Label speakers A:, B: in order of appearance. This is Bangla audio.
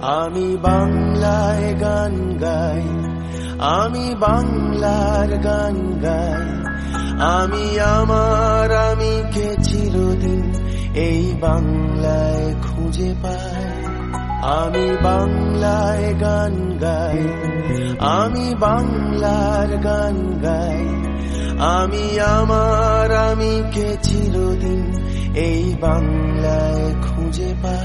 A: আমি বাংলায় গান গাই, আমি বাংলার গান গাই। আমি আমার, আমি কে চিরদিন এই বাংলায় খুঁজে পাই। আমি বাংলায় গান গাই, আমি বাংলার গান গাই। আমি আমার, আমি কে চিরদিন এই বাংলায় খুঁজে পাই।